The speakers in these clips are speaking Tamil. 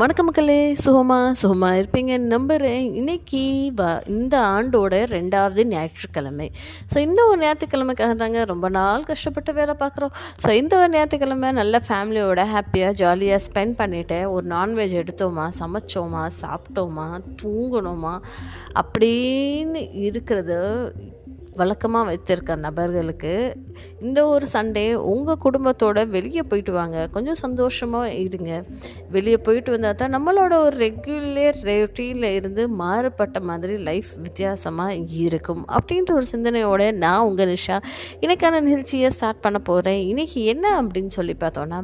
வணக்கம் மக்களே சுகமா சுகமாக இருப்பீங்க. நம்புகிறேன் இன்னைக்கு வ இந்த ஆண்டோட ரெண்டாவது ஞாயிற்றுக்கிழமை. ஸோ இந்த ஒரு ஞாயிற்றுக்கிழமைக்காக தாங்க ரொம்ப நாள் கஷ்டப்பட்டு வேலை பார்க்குறோம். ஸோ இந்த ஒரு ஞாயிற்றுக்கிழமை நல்ல ஃபேமிலியோட ஹாப்பியாக ஜாலியாக ஸ்பெண்ட் பண்ணிவிட்டு ஒரு நான்வெஜ் எடுத்தோமா சமைச்சோமா சாப்பிட்டோமா தூங்கணுமா அப்படின்னு இருக்கிறது வழக்கமாக வைத்திருக்க நபர்களுக்கு இந்த ஒரு சண்டே உங்கள் குடும்பத்தோட வெளியே போயிட்டு வாங்க. கொஞ்சம் சந்தோஷமாக இருங்க. வெளியே போயிட்டு வந்தால் தான் நம்மளோட ஒரு ரெகுலர் ரொட்டீனில் இருந்து மாறுபட்ட மாதிரி லைஃப் வித்தியாசமாக இருக்கும். அப்படின்ற ஒரு சிந்தனையோட நான் உங்கள் நிஷா. இன்னைக்கான நிகழ்ச்சியை ஸ்டார்ட் பண்ண போகிறேன் இன்றைக்கி என்ன அப்படின்னு சொல்லி பார்த்தோன்னா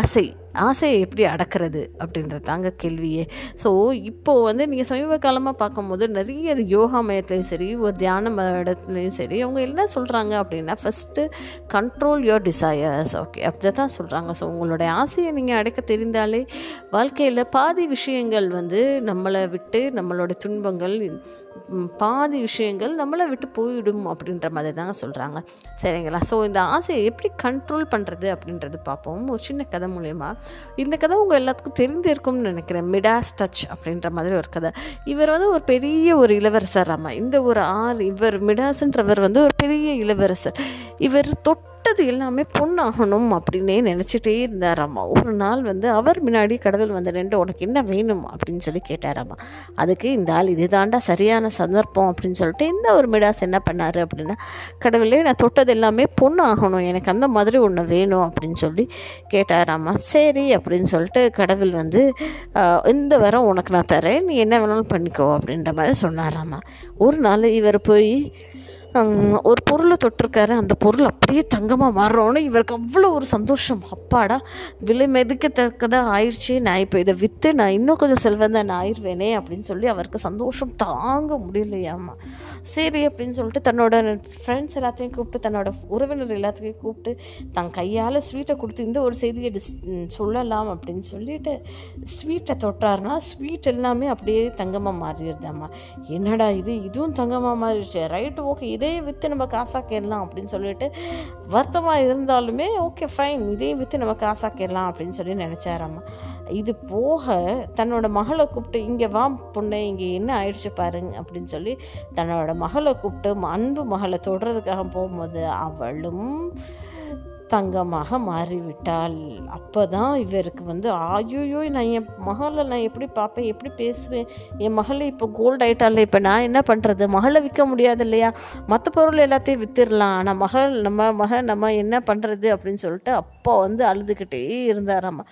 ஆசை. ஆசையை எப்படி அடக்கிறது அப்படின்றது தாங்க கேள்வியே. ஸோ இப்போது வந்து நீங்கள் சமீப காலமாக பார்க்கும்போது நிறைய யோகா மையத்துலையும் சரி ஒரு தியான இடத்துலையும் சரி அவங்க என்ன சொல்கிறாங்க அப்படின்னா first control your desires okay அப்படி தான் சொல்கிறாங்க ஸோ உங்களுடைய ஆசையை நீங்கள் அடைக்க தெரிந்தாலே வாழ்க்கையில் பாதி விஷயங்கள் வந்து நம்மளை விட்டு நம்மளோட துன்பங்கள் பாதி விஷயங்கள் நம்மளை விட்டு போயிடும் அப்படின்ற மாதிரி தாங்க சொல்கிறாங்க சரிங்களா? ஸோ இந்த ஆசையை எப்படி கண்ட்ரோல் பண்ணுறது அப்படின்றது பார்ப்போம். ஒரு சின்ன கதை மூலயமா இந்த கதை உங்கள் எல்லாத்துக்கும் தெரிஞ்சிருக்கும்னு நினைக்கிறேன். மிடாஸ் டச் அப்படின்ற மாதிரி ஒரு கதை. இவர் வந்து ஒரு பெரிய ஒரு இளவரசர் ஆமாம் இந்த ஒரு ஆள் இவர் மிடாஸ்ன்றவர் வந்து ஒரு பெரிய இளவரசர். இவர் மற்றது எல்லாமே பொண்ணாகணும் அப்படின்னே நினச்சிட்டே இருந்தார் அம்மா. ஒரு நாள் வந்து அவர் முன்னாடி கடவுள் வந்து ரெண்டு உனக்கு என்ன வேணும்? அப்படின்னு சொல்லி கேட்டார் அம்மா. அதுக்கு இந்த ஆள் இதுதாண்டா சரியான சந்தர்ப்பம் அப்படின்னு சொல்லிட்டு இந்த ஒரு மிடாஸ் என்ன பண்ணார் அப்படின்னா கடவுளே நான் தொட்டது எல்லாமே பொண்ணு ஆகணும் எனக்கு அந்த மாதிரி ஒன்று வேணும் அப்படின்னு சொல்லி கேட்டாராம்மா சரி அப்படின்னு சொல்லிட்டு கடவுள் வந்து இந்த வரம் உனக்கு நான் தரேன். நீ என்ன வேணாலும் பண்ணிக்கோ அப்படின்ற மாதிரி சொன்னாராம்மா ஒரு நாள் இவர் போய் ஒரு பொருளை தொட்டிருக்காரு. அந்த பொருள் அப்படியே தங்கமாக மாறுறோன்னு இவருக்கு அவ்வளோ ஒரு சந்தோஷம். அப்பாடா விலை மெதுக்கத்தக்கதாக ஆயிடுச்சு. நான் இப்போ இதை விற்று நான் இன்னும் கொஞ்சம் செல்வந்தான் நான் ஆயிடுவேனே அப்படின்னு சொல்லி அவருக்கு சந்தோஷம் தாங்க முடியலையாம்மா. சரி அப்படின்னு சொல்லிட்டு தன்னோட ஃப்ரெண்ட்ஸ் எல்லாத்தையும் கூப்பிட்டு தன்னோட உறவினர் எல்லாத்தையும் கூப்பிட்டு தன் கையால் ஸ்வீட்டை கொடுத்து இந்த ஒரு செய்தியை டிஸ் சொல்லலாம் அப்படின்னு சொல்லிட்டு ஸ்வீட்டை தொட்டார்னா ஸ்வீட் எல்லாமே அப்படியே தங்கமாக மாறிடுதாம்மா. என்னடா இது? இதுவும் தங்கமாக மாறிடுச்சு. ரைட்டு ஓகே இதே விற்று நம்ம காசாக்கிடலாம் அப்படின்னு சொல்லிட்டு வருத்தமாக இருந்தாலுமே ஓகே ஃபைன். இதையும் விற்று நம்ம காசாக்கிடலாம் அப்படின்னு சொல்லி நினச்சாராம்மா இது போக தன்னோட மகளை கூப்பிட்டு இங்கே வா பொண்ணு இங்கே என்ன ஆயிடுச்சு பாருங்க அப்படின்னு சொல்லி தன்னோட மகளை கூப்பிட்டு அன்பு மகளை தொடுறதுக்காக போகும்போது அவளும் தங்கமாக மாறிவிட்டாள். அப்போ தான் இவருக்கு வந்து ஆயோயோ நான் என் மகளை நான் எப்படி பார்ப்பேன்? எப்படி பேசுவேன்? என் மகளை இப்போ கோல்ட் ஆயிட்டால இப்போ நான் என்ன பண்ணுறது மகளை விற்க முடியாது இல்லையா? மற்ற பொருள் எல்லாத்தையும் விற்றுடலாம் ஆனால் மகள் நம்ம மக நம்ம என்ன பண்ணுறது அப்படின்னு சொல்லிட்டு அப்பா வந்து அழுதுகிட்டே இருந்தாராம்மா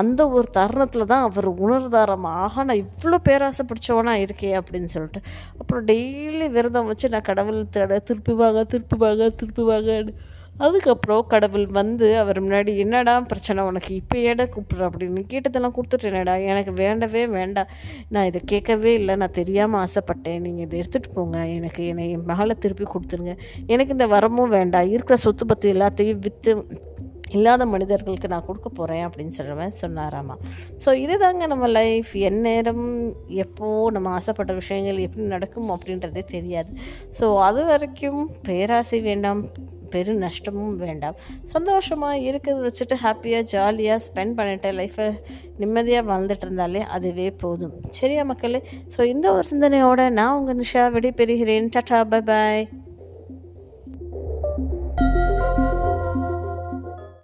அந்த ஒரு தருணத்தில் தான் அவர் உணர்ந்தாராம்மா ஆஹா நான் இவ்வளோ பேராசை பிடிச்சவனா இருக்கே அப்படின்னு சொல்லிட்டு. அப்புறம் டெய்லி விரதம் வச்சு நான் கடவுள் தேட திருப்பி வாங்க அதுக்கப்புறம் கடவுள் வந்து அவர் முன்னாடி என்னடா பிரச்சனை உனக்கு? இப்போ ஏடா கூப்பிட்ற அப்படின்னு கேட்டதெல்லாம் கொடுத்துட்டேனடா எனக்கு வேண்டவே வேண்டாம். நான் இதை கேட்கவே இல்லை. நான் தெரியாமல் ஆசைப்பட்டேன். நீங்கள் இதை எடுத்துகிட்டு போங்க. எனக்கு என்னை என் மகளை திருப்பி கொடுத்துருங்க. எனக்கு இந்த வரமும் வேண்டாம். இருக்கிற சொத்து பத்து எல்லாத்தையும் விற்று இல்லாத மனிதர்களுக்கு நான் கொடுக்க போகிறேன் அப்படின்னு சொல்லுவேன் சொன்னாராமா. ஸோ இதுதாங்க நம்ம லைஃப் எந்நேரம் எப்போது நம்ம ஆசைப்பட்ட விஷயங்கள் எப்படி நடக்கும் அப்படின்றதே தெரியாது. ஸோ அது வரைக்கும் பேராசை வேண்டாம் பெரு நஷ்டமும் வேண்டாம். சந்தோஷமாக இருக்கிறது வச்சுட்டு ஹாப்பியாக ஜாலியாக ஸ்பெண்ட் பண்ணிட்டு லைஃப்பை நிம்மதியாக வாழ்ந்துட்டு இருந்தாலே அதுவே போதும். சரியா மக்களே? ஸோ இந்த ஒரு சிந்தனையோட நான் உங்கள் நிஷா விடை பெறுகிறேன் டாட்டா பை பாய்